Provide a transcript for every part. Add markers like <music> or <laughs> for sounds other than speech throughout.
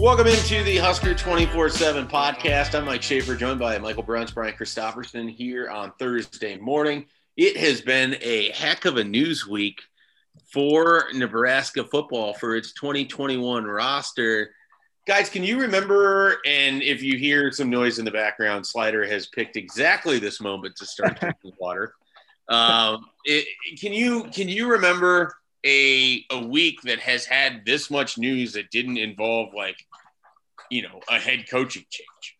Welcome into the Husker 24 7 podcast. I'm Mike Schaefer, joined by Michael Bruns, Brian Christopherson here on Thursday morning. It has been a heck of a news week for Nebraska football for its 2021 roster. Guys, can you remember? And if you hear some noise in the background, Slider has picked exactly this moment to start <laughs> drinking water. Um, it, can you can you remember a a week that has had this much news that didn't involve like you know a head coaching change?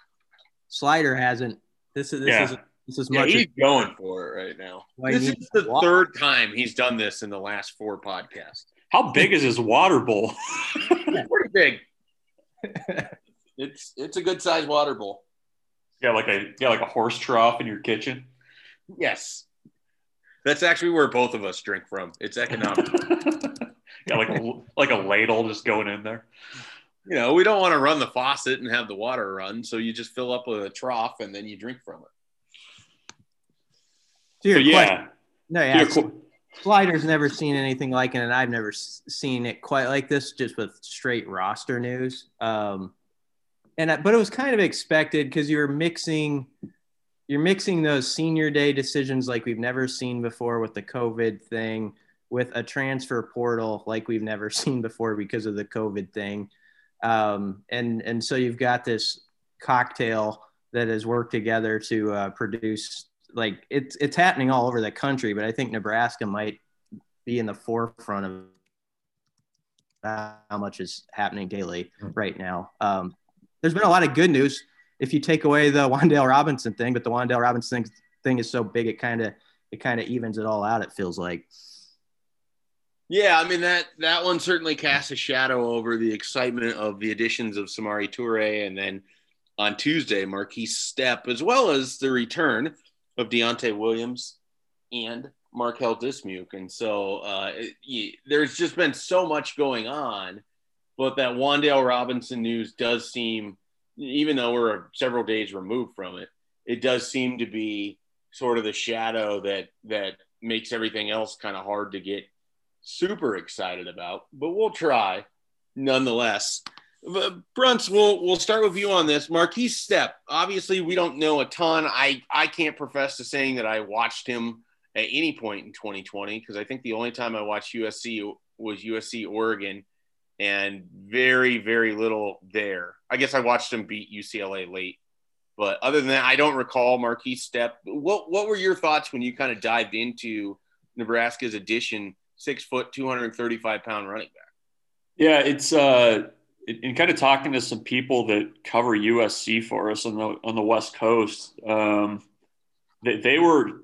Slider hasn't. This is this Yeah. is this is Yeah, much. he's going for it right now. Why this is the wa- third time he's done this in the last four podcasts. How big is his water bowl? <laughs> Pretty big. <laughs> it's it's a good sized water bowl. yeah, like a yeah, like a horse trough in your kitchen. Yes. That's actually where both of us drink from. It's economic. <laughs> yeah, like a, like a ladle just going in there. You know, we don't want to run the faucet and have the water run, so you just fill up with a trough and then you drink from it. Your But question- yeah, no, yeah. qu- Slider's never seen anything like it, and I've never seen it quite like this, just with straight roster news. Um, and I- but it was kind of expected because you're mixing, you're mixing those senior day decisions like we've never seen before with the COVID thing, with a transfer portal like we've never <laughs> seen before because of the COVID thing, um, and and so you've got this cocktail that has worked together to uh, produce like it's it's happening all over the country, but I think Nebraska might be in the forefront of how much is happening daily right now. Um, there's been a lot of good news if you take away the <laughs> Wan'Dale Robinson thing, but the Wan'Dale Robinson thing, thing is so big it kind of it kind of evens it all out. It feels like. Yeah, I mean that that one certainly casts a shadow over the excitement of the additions of Samori Toure and then on Tuesday Markese Stepp, as well as the return of Deontai Williams and Marquel Dismuke. And so uh, it- there's just been so much going on, but that Wan'Dale Robinson news does seem, even though we're several days removed from it, it does seem to be sort of the shadow that that makes everything else kind of hard to get super excited about, but we'll try nonetheless. Bruns, we'll we'll start with you on this. Markese Stepp. Obviously, we don't know a ton. I I can't profess to saying that I watched him at any point in 2020 because I think the only time I watched USC was USC Oregon, and very very little there. I guess I watched him beat UCLA late, but other than that, I don't recall Markese Stepp. What what were your thoughts when you kind of dived into Nebraska's addition? Six foot, 235 pound running back. yeah, it's uh, in in kind of talking to some people that cover USC for us on the on the West Coast. Um, they, they were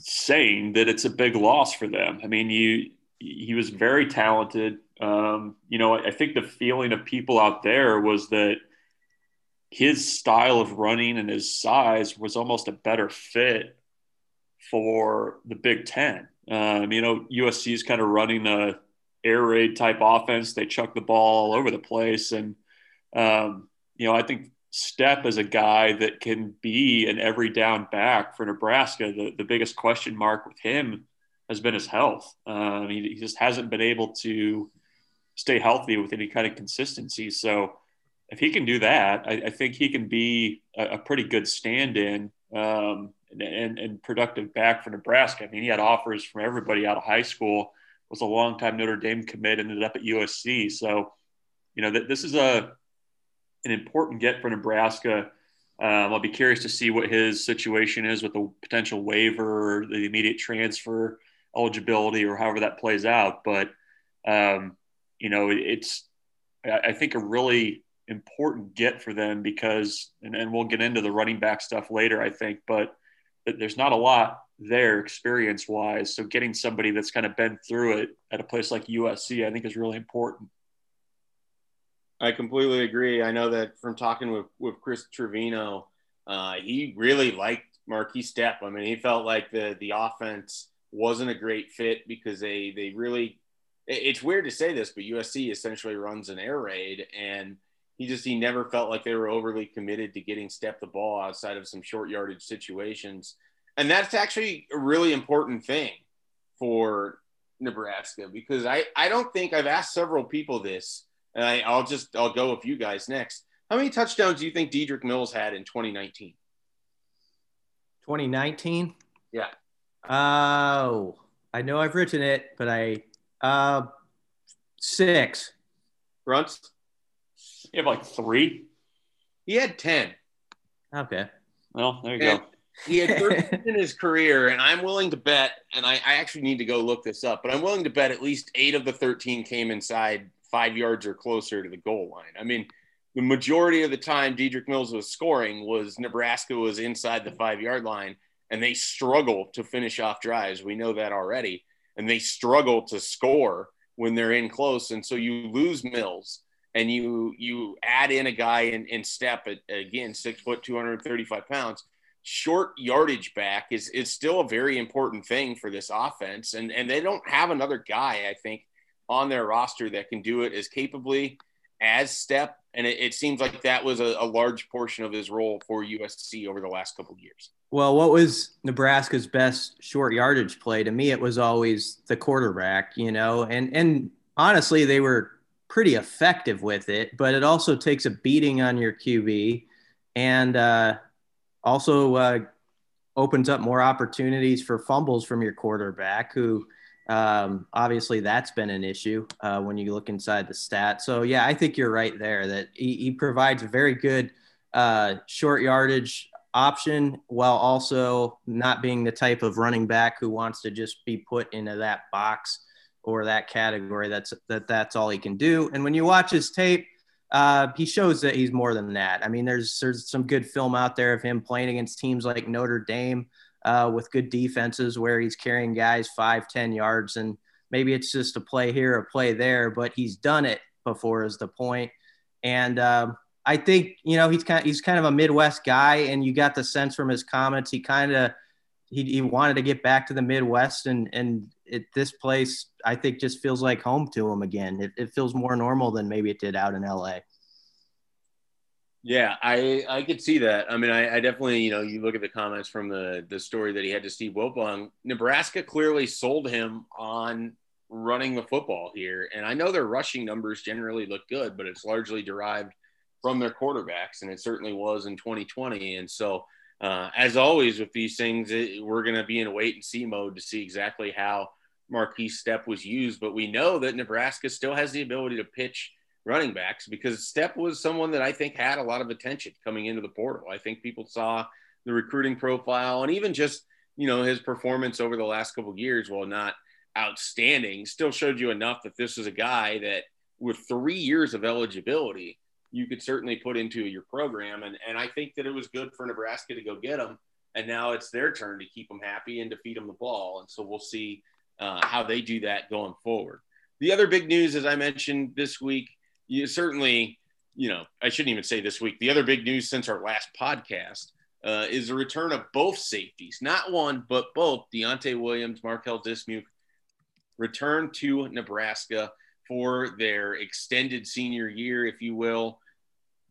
saying that it's a big loss for them. I mean, you he was very talented. Um, you know, I, I think the feeling of people out there was that his style of running and his size was almost a better fit for the Big Ten. Um, you know, USC is kind of running a air raid type offense. They chuck the ball all over the place, and um, you know, I think Stepp is a guy that can be an every down back for Nebraska. The the biggest question mark with him has been his health. Um, he, he just hasn't been able to stay healthy with any kind of consistency. So if he can do that, I, I think he can be a, a pretty good stand-in um, and, and, productive back for Nebraska. I mean, he had offers from everybody out of high school. Was a longtime Notre Dame commit, ended up at USC. So, you know, th- this is a an important get for Nebraska. Um, I'll be curious to see what his situation is with the potential waiver, the immediate transfer eligibility, or however that plays out. But um, you know, it's I think a really important get for them because, and, and we'll get into the running back stuff later, I think, but there's not a lot there experience wise. So getting somebody that's kind of been through it at a place like USC, I think is really important. I completely agree. I know that from talking with, with Chris Trevino, uh, he really liked Markese Stepp. I mean, he felt like the the offense wasn't a great fit because they they really. It's weird to say this, but USC essentially runs an air raid, and he just he never felt like they were overly committed to getting Stepp the ball outside of some short yardage situations, and that's actually a really important thing for Nebraska because I I don't think I've asked several people this and I, I'll just I'll go with you guys next. How many touchdowns do you think Dedrick Mills had in 2019? 2019. Yeah. Oh, I know I've written it, but I uh six. Bruns? You have like three. He had 10. Okay. Well, there you And go. He had 13 in his career, and I'm willing to bet, and I, I actually need to go look this up, but I'm willing to bet at least eight of the 13 came inside five yards or closer to the goal line. I mean, the majority of the time Dedrick Mills was scoring was Nebraska was inside the five yard line, and they struggle to finish off drives. We know that already, and they struggle to score when they're in close, and so you lose Mills. And you you add in a guy in, in Stepp at again six foot two hundred thirty five pounds, short yardage back is is still a very important thing for this offense. And and they don't have another guy i think on their roster that can do it as capably as Stepp. And it, it seems like that was a, a, large portion of his role for usc over the last couple years. Well what was nebraska's best short yardage play? To me it was always the quarterback you know and and honestly they were pretty effective with it but it also takes a beating on your qb and uh also uh, opens up more opportunities for fumbles from your quarterback, who um, obviously that's been an issue uh, when you look inside the stat. So, yeah, I think you're right there that he, he provides a very good uh, short yardage option while also not being the type of running back who wants to just be put into that box or that category. That's that that's all he can do. And when you watch his tape, uh, he shows that he's more than that. I mean, there's there's some good film out there of him playing against teams like Notre Dame uh, with good defenses where he's carrying guys five, ten yards, and maybe it's just a play here, a play there, but he's done it before is the point. And um, I think you know he's kind of, he's kind of a Midwest guy, and you got the sense from his comments he kind of he, he wanted to get back to the Midwest, and and it, this place I think just feels like home to him again. It, it feels more normal than maybe it did out in LA. Yeah, I I could see that. I mean, I, I, definitely, you know, you look at the comments from the the story that he had to Steve Wiltfong. Nebraska clearly sold him on running the football here, and I know their rushing numbers generally look good, but it's largely derived from their quarterbacks, and it certainly was in 2020. And so, uh, as always with these things, it, we're going to be in a wait and see mode to see exactly how Markese Stepp was used. But we know that Nebraska still has the ability to pitch running backs because Stepp was someone that I think had a lot of attention coming into the portal. I think people saw the recruiting profile and even just, you know, his performance over the last couple years, while not outstanding, still showed you enough that this is a guy that with three years of eligibility, you could certainly put into your program. And, and I think that it was good for Nebraska to go get him. And now it's their turn to keep them happy and to feed them the ball. And so we'll see uh, how they do that going forward. The other big news, as I mentioned this week, you certainly, you know, I shouldn't even say this week. The other big news since our last podcast uh, is the return of both safeties, not one, but both Deontai Williams, Marquel Dismuke, return to Nebraska for their extended senior year, if you will.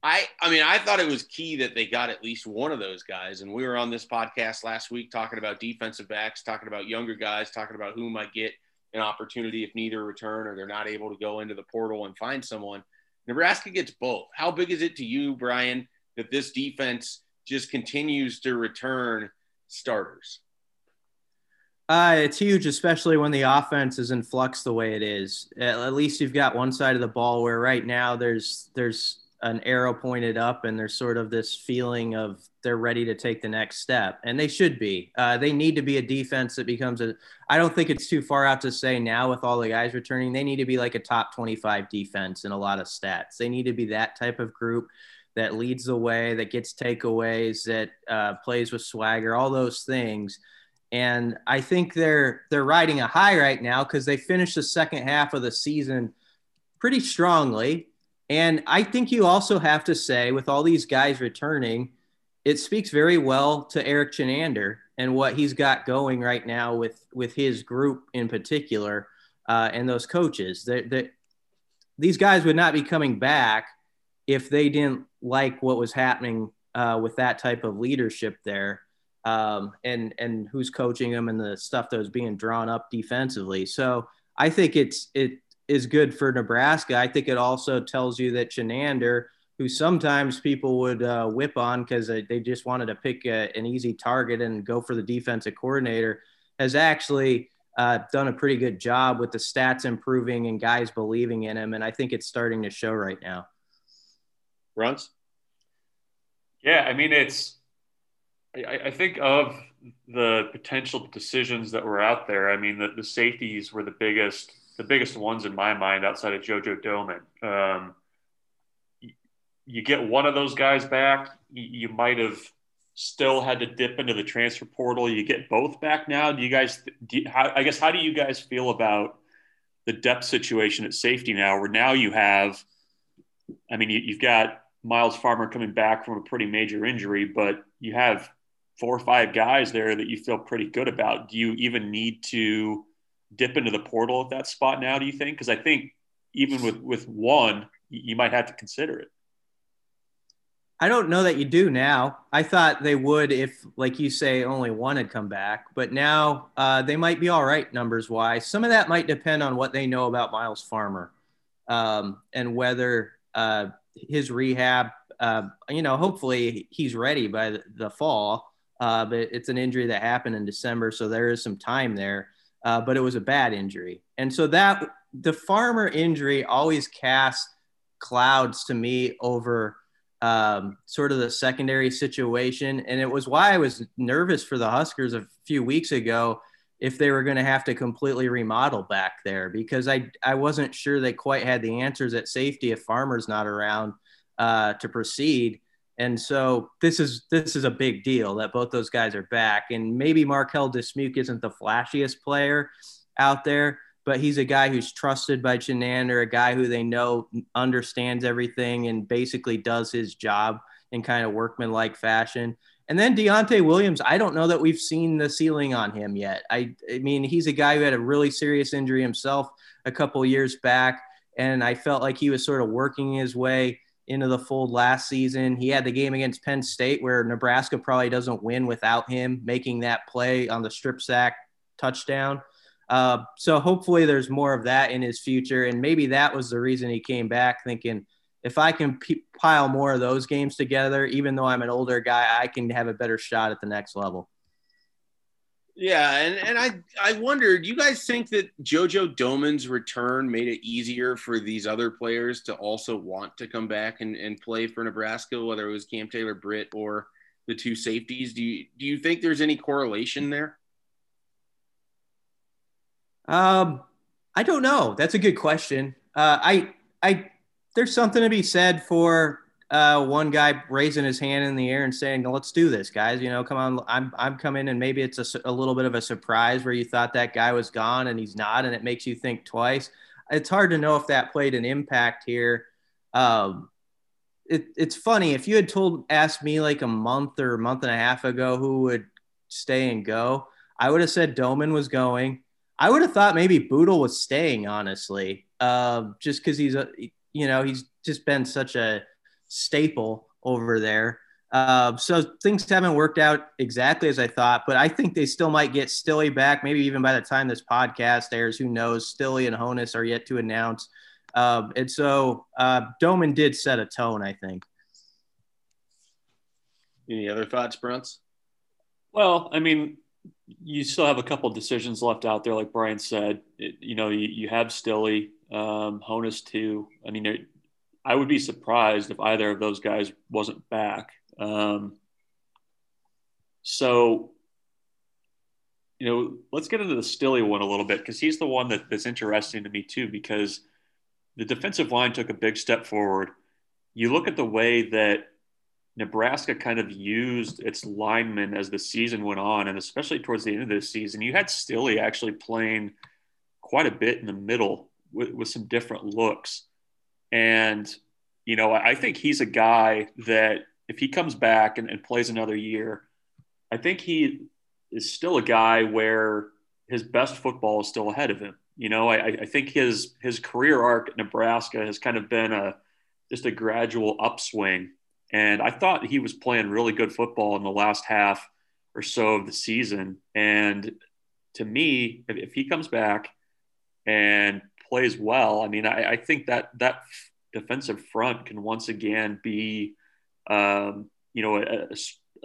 I, I mean, I thought it was key that they got at least one of those guys. And we were on this podcast last week talking about defensive backs, talking about younger guys, talking about who might get – an opportunity if neither return or they're not able to go into the portal and find someone. Nebraska gets both. How big is it to you, Brian, that this defense just continues to return starters? Uh, it's huge, especially when the offense is in flux the way it is. At least you've got one side of the ball where right now there's there's an arrow pointed up and there's sort of this feeling of they're ready to take the next step. And they should be. Uh, they need to be a defense that becomes a i don't think it's too far out to say now with all the guys returning they need to be like a top 25 defense in a lot of stats. They need to be that type of group that leads the way that gets takeaways that uh, plays with swagger all those things. And i think they're they're riding a high right now because they finished the second half of the season pretty strongly and I think you also have to say, with all these guys returning, it speaks very well to Erik Chinander and what he's got going right now with with his group in particular, uh, and those coaches. That, that these guys would not be coming back if they didn't like what was happening uh, with that type of leadership there, um, and and who's coaching them and the stuff that was being drawn up defensively. So I think it's it is good for Nebraska. I think it also tells you that Chinander, who sometimes people would uh, whip on because they just wanted to pick a, an easy target and go for the defensive coordinator, has actually uh, done a pretty good job with the stats improving and guys believing in him. And I think it's starting to show right now. Bruns? Yeah, I mean, it's, I, I think of the potential decisions that were out there. I mean, the, the safeties were the biggest the biggest ones in my mind outside of JoJo Domann. Um, you get one of those guys back, you, might have still had to dip into the transfer portal. You get both back now. Do you guys? Do you, how, I guess how do you guys feel about the depth situation at safety now? Where now you have, I mean, you, you've got Myles Farmer coming back from a pretty major injury, but you have four or five guys there that you feel pretty good about. Do you even need to dip into the portal at that spot now? Do you think? Because I think even with with one, you might have to consider it. I don't know that you do now. I thought they would if, like you say, only one had come back, but now uh, they might be all right numbers wise. Some of that might depend on what they know about Myles Farmer um, and whether uh, his rehab. Uh, you know, hopefully he's ready by the, the fall. Uh, but it's an injury that happened in December, so there is some time there uh, but it was a bad injury. And so that the farmer injury always casts clouds to me over um, sort of the secondary situation. And it was why I was nervous for the Huskers a few weeks ago if they were going to have to completely remodel back there because I, I wasn't sure they quite had the answers at safety if Farmer's not around uh, to proceed. And so this is this is a big deal that both those guys are back. And maybe Marquel Dismuke isn't the flashiest player out there, but he's a guy who's trusted by Chinander, a guy who they know understands everything and basically does his job in kind of workmanlike fashion. And then Deontai Williams, I don't know that we've seen the ceiling on him yet. I, I mean, he's a guy who had a really serious injury himself a couple years back, and I felt like he was sort of working his way into the fold last season. He had the game against Penn State where Nebraska probably doesn't win without him making that play on the strip sack touchdown. Uh, so hopefully there's more of that in his future. And maybe that was the reason he came back thinking, if I can p- pile more of those games together, even though I'm an older guy, I can have a better shot at the next level. Yeah, and, and I I wondered, you guys think that JoJo Domann's return made it easier for these other players to also want to come back and, and play for Nebraska, whether it was Cam Taylor Britt or the two safeties? Do you do you think there's any correlation there? Um, I don't know. That's a good question. Uh, I I there's something to be said for uh, one guy raising his hand in the air and saying, "Let's do this, guys." You know, come on, I'm I'm coming, and maybe it's a, a little bit of a surprise where you thought that guy was gone and he's not, and it makes you think twice. It's hard to know if that played an impact here. Um, it, it's funny if you had told asked me like a month or a month and a half ago who would stay and go, I would have said Domann was going. I would have thought maybe Bootle was staying, honestly, uh, just because he's a you know he's just been such a staple over there. Uh, so things haven't worked out exactly as I thought, but I think they still might get Stille back. Maybe even by the time this podcast airs, who knows? Stille and Honas are yet to announce. Um, and so uh, Domann did set a tone, I think. Any other thoughts, Bruns? Well, I mean, you still have a couple decisions left out there, like Brian said. It, you know, you, you have Stille, um, Honas too. I mean, I would be surprised if either of those guys wasn't back. Um, so, you know, let's get into the Stille one a little bit because he's the one that, that's interesting to me too. Because the defensive line took a big step forward. You look at the way that Nebraska kind of used its linemen as the season went on, and especially towards the end of the season, you had Stille actually playing quite a bit in the middle with, with some different looks. And, you know, I think he's a guy that if he comes back and, and plays another year, I think he is still a guy where his best football is still ahead of him. You know, I, I think his his career arc at Nebraska has kind of been a just a gradual upswing. And I thought he was playing really good football in the last half or so of the season. And to me, if, if he comes back and plays well, I mean, I, I think that that defensive front can once again be, um, you know, a,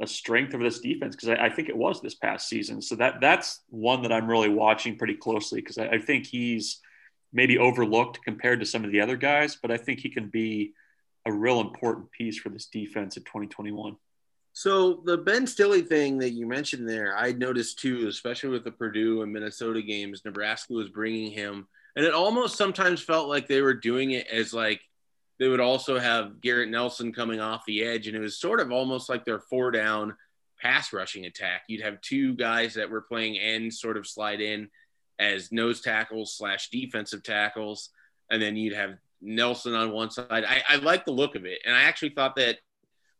a, strength of this defense because I, I, think it was this past season. So that that's one that I'm really watching pretty closely because I, I think he's maybe overlooked compared to some of the other guys, but I think he can be a real important piece for this defense in 2021. So the Ben Stille thing that you mentioned there, I noticed too, especially with the Purdue and Minnesota games, Nebraska was bringing him, and it almost sometimes felt like they were doing it as like they would also have Garrett Nelson coming off the edge, and it was sort of almost like their four down pass rushing attack. You'd have two guys that were playing end, sort of slide in as nose tackles slash defensive tackles, and then you'd have Nelson on one side. I, I like the look of it, and I actually thought that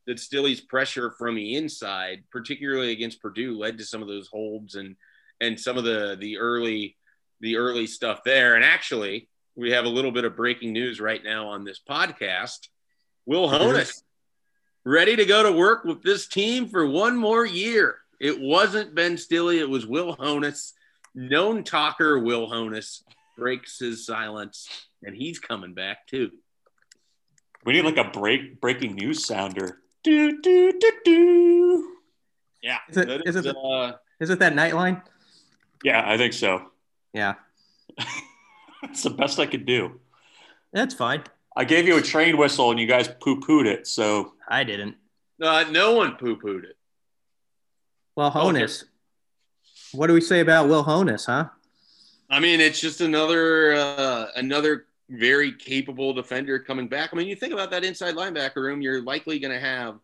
that Stille's pressure from the inside, particularly against Purdue, led to some of those holds and and some of the the early the early stuff there. And actually, we have a little bit of breaking news right now on this podcast. Will Honas ready to go to work with this team for one more year. It wasn't Ben Stille, it was Will Honas. Known talker Will Honas breaks his silence, and he's coming back too. We need like a break breaking news sounder. Do, do, do, do. Yeah. Is it, is, is, it, uh, is it that nightline? Yeah, I think so. Yeah. <laughs> It's the best I could do. That's fine. I gave you a train whistle and you guys poo pooed it. So I didn't. Uh, no one poo pooed it. Well, Honas. Okay. What do we say about Will Honas, huh? I mean, it's just another uh, another very capable defender coming back. I mean, you think about that inside linebacker room, you're likely going to have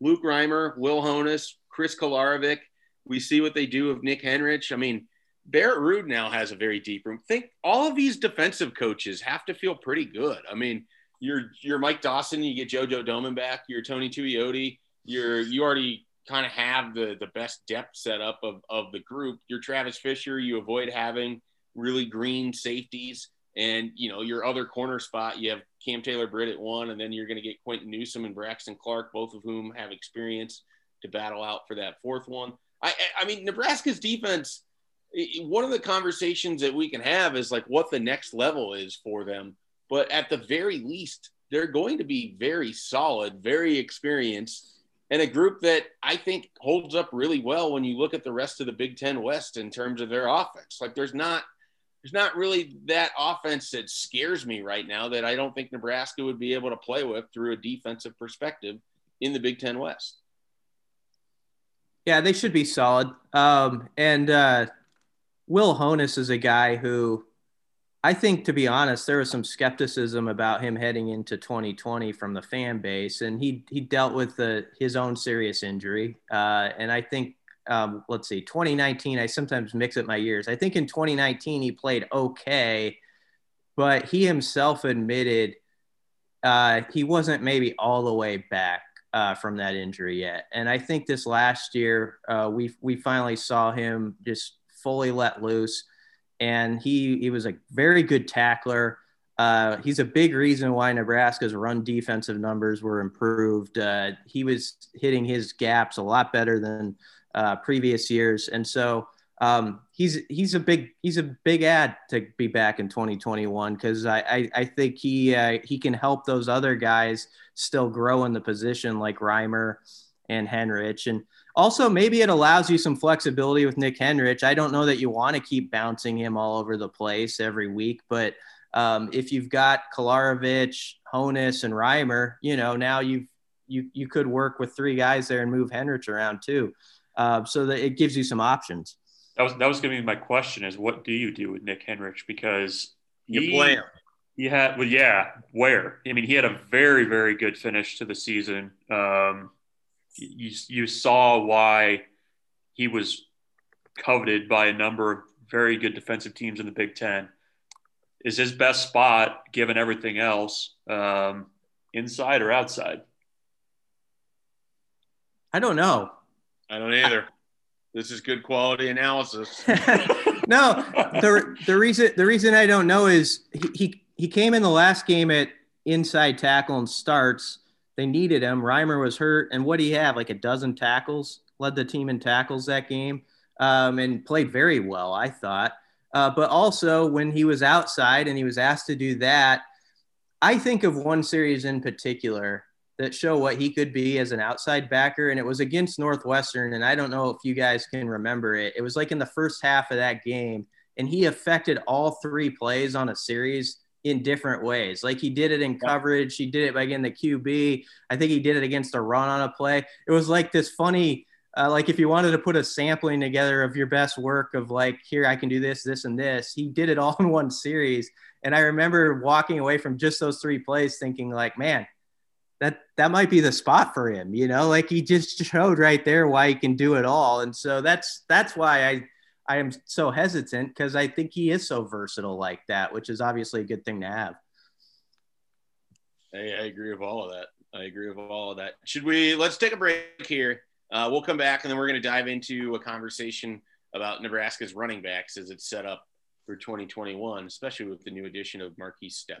Luke Reimer, Will Honas, Chris Kolarevic. We see what they do with Nick Henrich. I mean, Barrett Ruud now has a very deep room. Think all of these defensive coaches have to feel pretty good. I mean, you're you're Mike Dawson, you get JoJo Domann back, you're Tony Tuioti, you're you already kind of have the the best depth setup of of the group. You're Travis Fisher, you avoid having really green safeties. And you know your other corner spot, you have Cam Taylor Britt at one, and then you're going to get Quinton Newsome and Braxton Clark, both of whom have experience to battle out for that fourth one. I, I mean, Nebraska's defense. One of the conversations that we can have is like what the next level is for them. But at the very least, they're going to be very solid, very experienced, and a group that I think holds up really well when you look at the rest of the Big Ten West in terms of their offense. Like there's not there's not really that offense that scares me right now that I don't think Nebraska would be able to play with through a defensive perspective in the Big Ten West. Yeah, they should be solid. Um, and uh, Will Honas is a guy who I think, to be honest, there was some skepticism about him heading into 2020 from the fan base, and he he dealt with the, his own serious injury. Uh, and I think um, let's see, 2019, I sometimes mix up my years. I think in 2019 he played okay, but he himself admitted uh, he wasn't maybe all the way back uh, from that injury yet. And I think this last year uh, we we finally saw him just fully let loose, and he he was a very good tackler. Uh, he's a big reason why Nebraska's run defensive numbers were improved. Uh, he was hitting his gaps a lot better than uh, previous years, and so um, he's he's a big he's a big ad to be back in 2021 because I, I, I think he uh, he can help those other guys still grow in the position like Reimer and Henrich and also maybe it allows you some flexibility with Nick Henrich. I don't know that you want to keep bouncing him all over the place every week, but um, if you've got Kolarevic, Honas, and Reimer, you know now you've you you could work with three guys there and move Henrich around too uh, so that it gives you some options. That was that was going to be my question: is what do you do with Nick Henrich because you he, play him? He had well, yeah. Where I mean, he had a very very good finish to the season. Um, you you saw why he was coveted by a number of very good defensive teams in the Big Ten. Is his best spot, given everything else, um, inside or outside? I don't know. I don't either. This is good quality analysis. <laughs> no, the the reason the reason I don't know is he, he he came in the last game at inside tackle and starts. They needed him. Reimer was hurt, and what he have? Like a dozen tackles. Led the team in tackles that game, um, and played very well. I thought. Uh, but also when he was outside and he was asked to do that, I think of one series in particular that show what he could be as an outside backer, and it was against Northwestern. And I don't know if you guys can remember it. It was like in the first half of that game, and he affected all three plays on a series in different ways. Like he did it in coverage, he did it again the QB. I think he did it against a run on a play. It was like this funny. Uh, like if you wanted to put a sampling together of your best work of like here i can do this this and this he did it <laughs> all in one series and i remember walking away from just those three plays thinking like man that that might be the spot for him you know like he just showed right there why he can do it all and so that's that's why i i am so hesitant because i think he is so versatile like that which is obviously a good thing to have. I, I agree with all of that. I agree with all of that. Should we let's take a break here. Uh, we'll come back and then we're going to dive into a conversation about nebraska's running backs as it's set up for 2021 especially with the new addition of Markese Stepp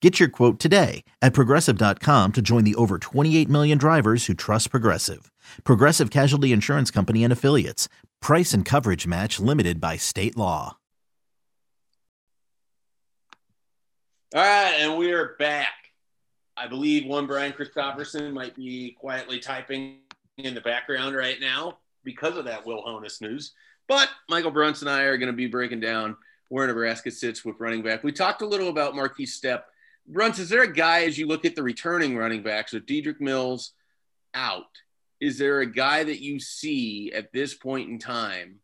Get your quote today at progressive.com to join the over 28 million drivers who trust Progressive. Progressive Casualty Insurance Company and Affiliates. Price and coverage match limited by state law. All right, and we are back. I believe one Brian Christopherson might be quietly typing in the background right now because of that Will Honas news. But Michael Brunson and I are going to be breaking down where Nebraska sits with running back. We talked a little about Markese Stepp. Brunson, is there a guy as you look at the returning running backs with Dedrick Mills out? Is there a guy that you see at this point in time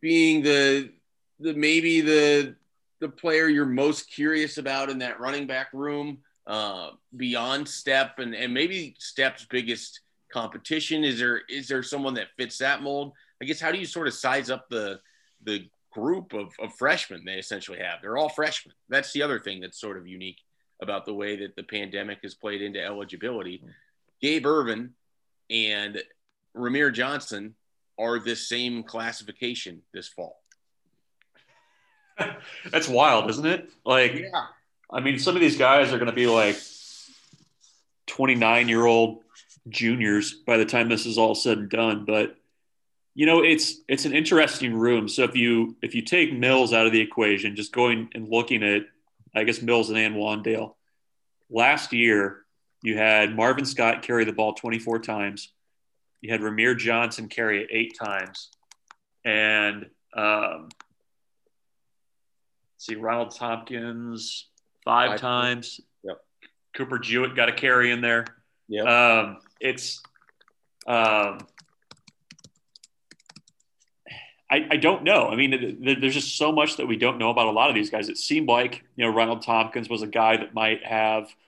being the the maybe the the player you're most curious about in that running back room uh, beyond Stepp and, and maybe Stepp's biggest competition? Is there is there someone that fits that mold? I guess how do you sort of size up the the group of, of freshmen they essentially have? They're all freshmen. That's the other thing that's sort of unique about the way that the pandemic has played into eligibility. Hmm. Gabe Ervin and Rahmir Johnson are this same classification this fall. <laughs> That's wild, isn't it? Like, yeah. I mean, some of these guys are going to be like 29 year old juniors by the time this is all said and done. But you know, it's it's an interesting room. So if you if you take Mills out of the equation, just going and looking at, I guess Mills and Ann Wan'Dale, last year you had Marvin Scott carry the ball 24 times. You had Rahmir Johnson carry it eight times. And um, see, Ronald Thompkins five, five times. Yep. Cooper Jewett got a carry in there. Yeah. Um, it's, um, I, I don't know. I mean, there's just so much that we don't know about a lot of these guys. It seemed like, you know, Ronald Thompkins was a guy that might have –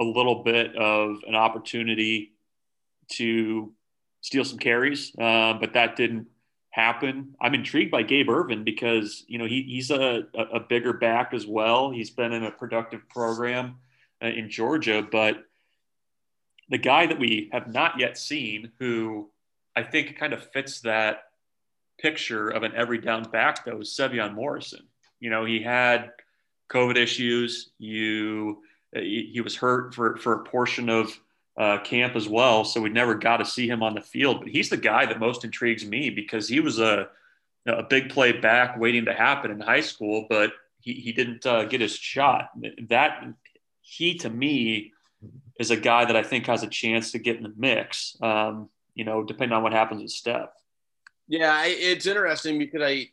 a little bit of an opportunity to steal some carries, uh, but that didn't happen. I'm intrigued by Gabe Ervin because you know he, he's a, a bigger back as well. He's been in a productive program uh, in Georgia, but the guy that we have not yet seen, who I think kind of fits that picture of an every down back, that was Sevion Morrison. You know, he had COVID issues. You he, he was hurt for, for a portion of uh, camp as well. So we never got to see him on the field. But he's the guy that most intrigues me because he was a, a big play back waiting to happen in high school, but he, he didn't uh, get his shot. That he to me is a guy that I think has a chance to get in the mix. Um, you know, depending on what happens with Stepp. Yeah, I, it's interesting because I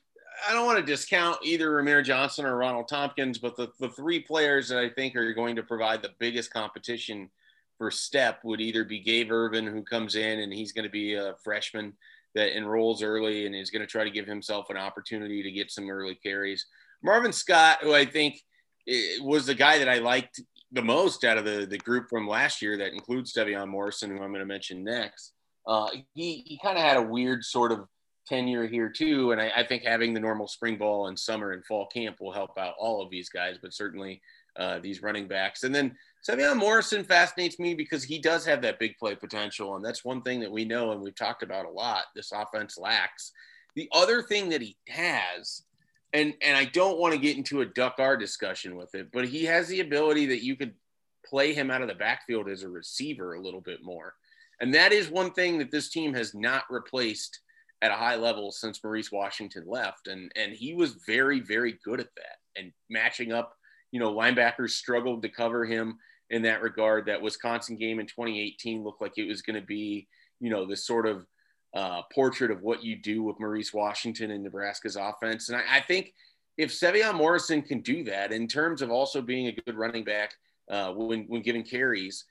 I don't want to discount either Rahmir Johnson or Ronald Thompkins, but the, the three players that I think are going to provide the biggest competition for Stepp would either be Gabe Ervin, who comes in and he's going to be a freshman that enrolls early and is going to try to give himself an opportunity to get some early carries. Marvin Scott, who I think eh, was the guy that I liked the most out of the, the group from last year that includes Sevion Morrison, who I'm going to mention next. Uh, he he kind of had a weird sort of tenure here too, and I, I, think having the normal spring ball and summer and fall camp will help out all of these guys, but certainly uh, these running backs. And then Sevion Morrison fascinates me because he does have that big play potential, and that's one thing that we know and we've talked about a lot. This offense lacks. The other thing that he has, and and I don't want to get into a Duck R discussion with it, but he has the ability that you could play him out of the backfield as a receiver a little bit more. And that is one thing that this team has not replaced at a high level since Maurice Washington left. And, and he was very, very good at that and matching up. You know, linebackers struggled to cover him in that regard. That Wisconsin game in 2018 looked like it was going to be, you know, this sort of uh, portrait of what you do with Maurice Washington and Nebraska's offense. And I, I think if Sevion Morrison can do that in terms of also being a good running back uh, when, when given carries,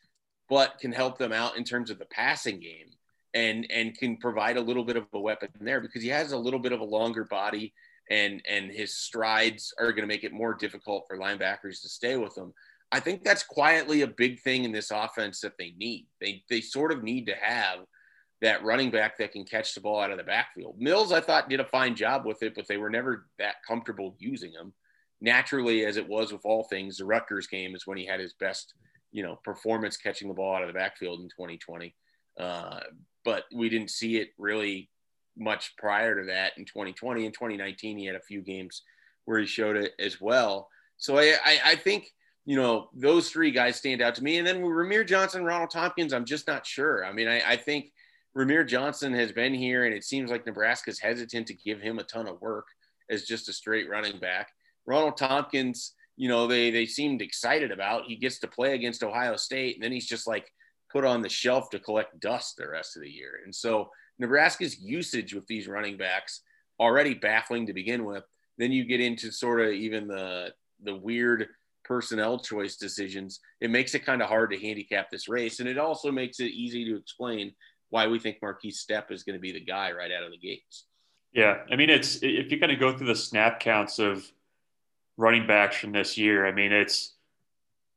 but can help them out in terms of the passing game and and can provide a little bit of a weapon there because he has a little bit of a longer body and and his strides are going to make it more difficult for linebackers to stay with him. I think that's quietly a big thing in this offense that they need. They they sort of need to have that running back that can catch the ball out of the backfield. Mills, I thought, did a fine job with it, but they were never that comfortable using him. Naturally, as it was with all things, the Rutgers game is when he had his best you know performance catching the ball out of the backfield in 2020. Uh, but we didn't see it really much prior to that in 2020. In 2019, he had a few games where he showed it as well. So I, I, I think you know those three guys stand out to me. And then with Rahmir Johnson, Ronald Thompkins, I'm just not sure. I mean, I, I think Rahmir Johnson has been here, and it seems like Nebraska's hesitant to give him a ton of work as just a straight running back. Ronald Thompkins you know, they they seemed excited about. He gets to play against Ohio State, and then he's just like put on the shelf to collect dust the rest of the year. And so Nebraska's usage with these running backs already baffling to begin with. Then you get into sort of even the the weird personnel choice decisions. It makes it kind of hard to handicap this race, and it also makes it easy to explain why we think Markese Stepp is going to be the guy right out of the gates. Yeah, I mean, it's if you kind of go through the snap counts of running backs from this year. I mean, it's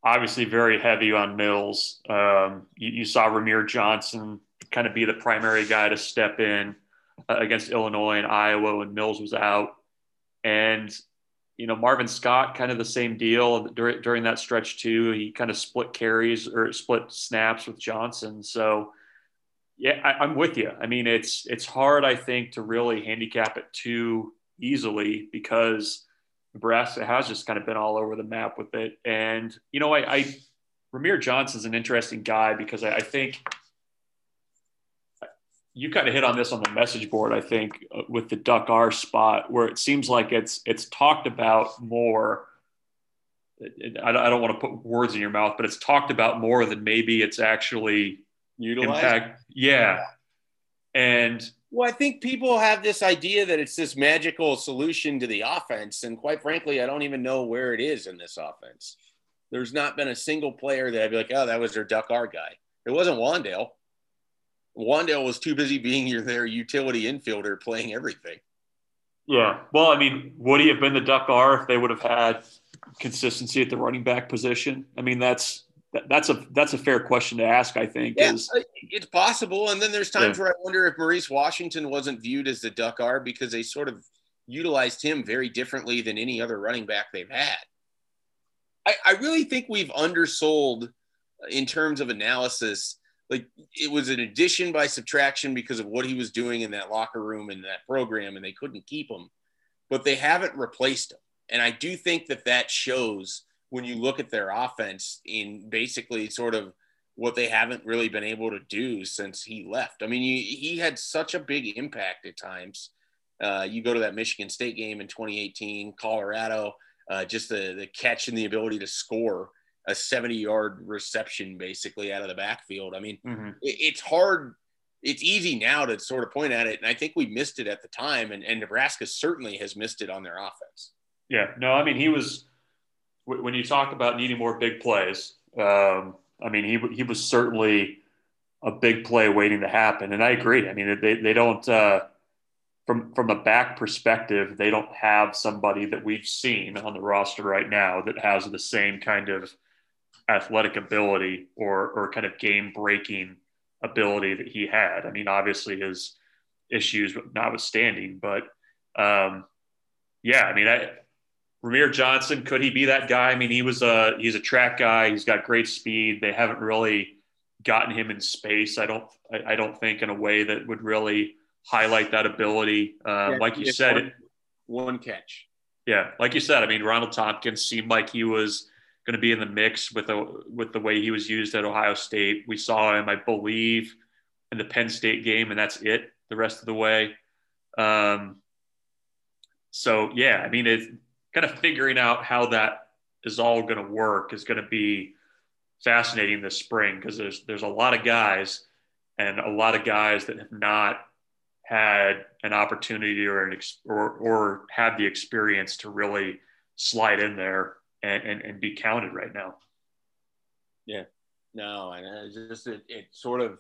obviously very heavy on Mills. Um, you, you, saw Rahmir Johnson kind of be the primary guy to step in uh, against Illinois and Iowa when Mills was out. And, you know, Marvin Scott, kind of the same deal during, during that stretch, too. He kind of split carries or split snaps with Johnson. So, yeah, I, I'm with you. I mean, it's it's hard, I think, to really handicap it too easily because – Nebraska has just kind of been all over the map with it. And, you know, I, I Rahmir Johnson's an interesting guy because I, I, think you kind of hit on this on the message board, I think, uh, with the Duck R spot, where it seems like it's it's talked about more. I don't, I don't want to put words in your mouth, but it's talked about more than maybe it's actually utilized. Impact. Yeah. And well, I think people have this idea that it's this magical solution to the offense. And quite frankly, I don't even know where it is in this offense. There's not been a single player that I'd be like, oh, that was their Duck R guy. It wasn't Wan'Dale. Wan'Dale was too busy being your, their utility infielder playing everything. Yeah. Well, I mean, would he have been the Duck R if they would have had consistency at the running back position? I mean, that's that's a that's a fair question to ask. I think yeah, is, it's possible. And then there's times yeah. where I wonder if Maurice Washington wasn't viewed as the Duck R because they sort of utilized him very differently than any other running back they've had. I, I really think we've undersold uh, in terms of analysis. Like it was an addition by subtraction because of what he was doing in that locker room and that program, and they couldn't keep him, but they haven't replaced him. And I do think that that shows when you look at their offense in basically sort of what they haven't really been able to do since he left. I mean, you, he had such a big impact at times. Uh, you go to that Michigan State game in 2018, Colorado, uh, just the, the catch and the ability to score a 70 yard reception basically out of the backfield. I mean, mm-hmm. it, it's hard it's easy now to sort of point at it. And I think we missed it at the time. And, and Nebraska certainly has missed it on their offense. Yeah. No, I mean, he was, when you talk about needing more big plays, um, I mean, he, he was certainly a big play waiting to happen. And I agree. I mean, they, they don't, uh, from, from a back perspective, they don't have somebody that we've seen on the roster right now that has the same kind of athletic ability or, or kind of game breaking ability that he had. I mean, obviously his issues notwithstanding, but um, yeah, I mean, I, Rahmir Johnson, could he be that guy? I mean, he was a he's a track guy. He's got great speed. They haven't really gotten him in space. I don't I, I don't think in a way that would really highlight that ability. Um, yeah, like you said, one, one catch. Yeah, like you said, I mean, Ronald Thompkins seemed like he was going to be in the mix with the with the way he was used at Ohio State. We saw him, I believe, in the Penn State game, and that's it the rest of the way. Um, so yeah, I mean, it's kind of figuring out how that is all going to work is going to be fascinating this spring because there's there's a lot of guys and a lot of guys that have not had an opportunity or an ex- or or had the experience to really slide in there and, and, and be counted right now. Yeah, no, and it's just it, it sort of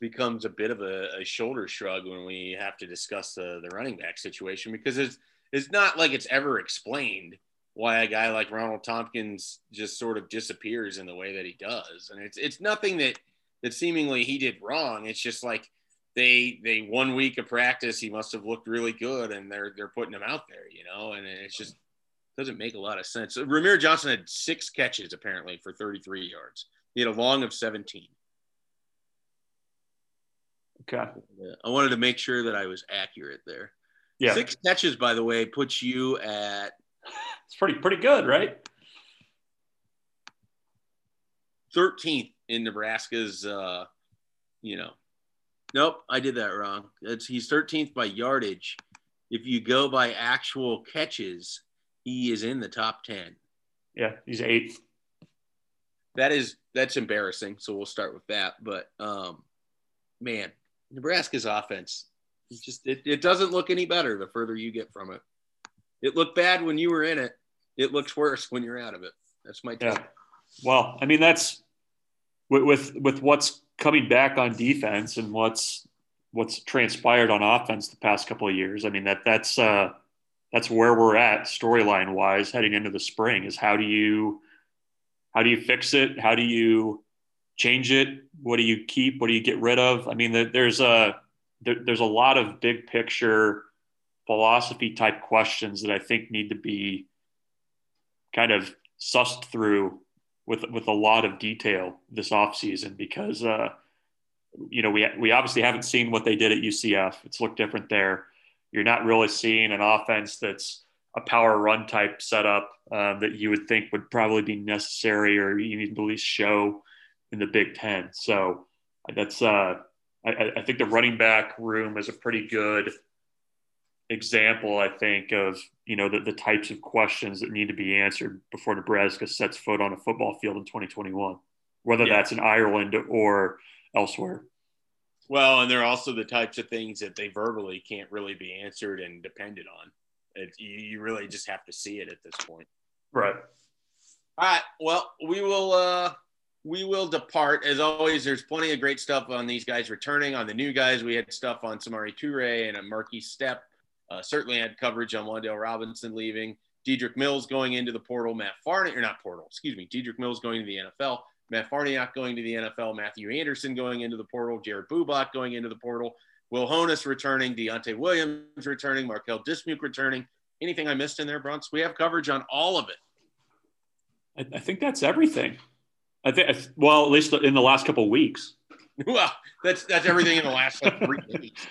becomes a bit of a, a, shoulder shrug when we have to discuss the, the running back situation because it's it's not like it's ever explained why a guy like Ronald Thompkins just sort of disappears in the way that he does, and it's it's nothing that that seemingly he did wrong. It's just like they they one week of practice he must have looked really good, and they're they're putting him out there, you know, and it's just doesn't make a lot of sense. Rahmir Johnson had six catches apparently for 33 yards. He had a long of 17. Okay. I wanted to make sure that I was accurate there. Yeah. Six catches, by the way, puts you at. It's pretty pretty good, right? 13th in Nebraska's. Uh, you know, nope, I did that wrong. It's, he's 13th by yardage. If you go by actual catches, he is in the top 10. Yeah, he's eighth. That is that's embarrassing. So we'll start with that. But um, man, Nebraska's offense it just it, it doesn't look any better the further you get from it. It looked bad when you were in it. It looks worse when you're out of it. That's my take. Yeah. Well, I mean that's with, with with what's coming back on defense and what's what's transpired on offense the past couple of years. I mean that that's uh that's where we're at storyline wise heading into the spring is how do you how do you fix it how do you change it what do you keep what do you get rid of i mean that there's a there's a lot of big picture philosophy type questions that i think need to be kind of sussed through with with a lot of detail this offseason because uh, you know we we obviously haven't seen what they did at UCF it's looked different there you're not really seeing an offense that's a power run type setup um, that you would think would probably be necessary or you need to at least show in the Big Ten. So that's uh, I, I think the running back room is a pretty good example, I think, of you know the, the types of questions that need to be answered before Nebraska sets foot on a football field in 2021, whether yeah. that's in Ireland or elsewhere. Well, and they're also the types of things that they verbally can't really be answered and depended on. It, you really just have to see it at this point. Right. All right. Well, we will uh we will depart. As always, there's plenty of great stuff on these guys returning. On the new guys, we had stuff on Samori Toure and a Markese Stepp. Uh, certainly had coverage on Wan'Dale Robinson leaving. Dedrick Mills going into the portal. Matt Farniok, or not portal, excuse me. Dedrick Mills going to the NFL. Matt Farniok going to the NFL, Matthew Anderson going into the portal, Jared Bubak going into the portal, Will Honas returning, Deontai Williams returning, Marquel Dismuke returning. Anything I missed in there, Bruns? We have coverage on all of it. I, I think that's everything. I think, well, at least in the last couple of weeks. <laughs> well, that's that's everything in the last like three <laughs> weeks.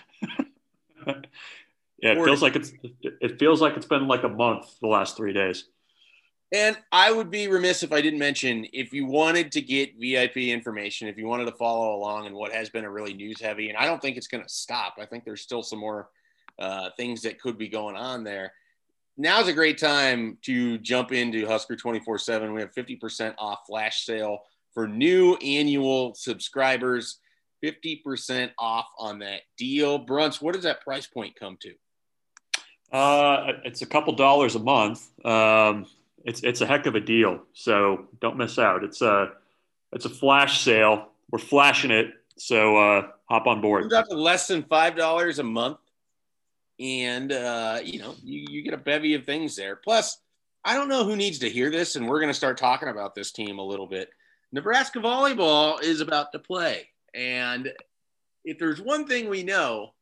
yeah, it feels like it's it feels like it's been like a month the last three days. And I would be remiss if I didn't mention if you wanted to get VIP information, if you wanted to follow along in what has been a really news heavy, and I don't think it's going to stop. I think there's still some more uh, things that could be going on there. Now's a great time to jump into Husker 24 7. We have 50% off flash sale for new annual subscribers. 50% off on that deal. Bruns, what does that price point come to? Uh, it's a couple dollars a month. Um, it's it's a heck of a deal. So don't miss out. It's a it's a flash sale. We're flashing it. So uh, hop on board. Comes out to less than five dollars a month, and uh, you know you, you get a bevy of things there. Plus, I don't know who needs to hear this, and we're going to start talking about this team a little bit. Nebraska volleyball is about to play, and if there's one thing we know,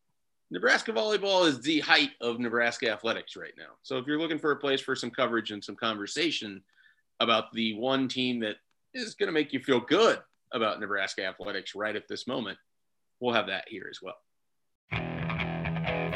Nebraska volleyball is the height of Nebraska athletics right now. So if you're looking for a place for some coverage and some conversation about the one team that is going to make you feel good about Nebraska athletics right at this moment, we'll have that here as well.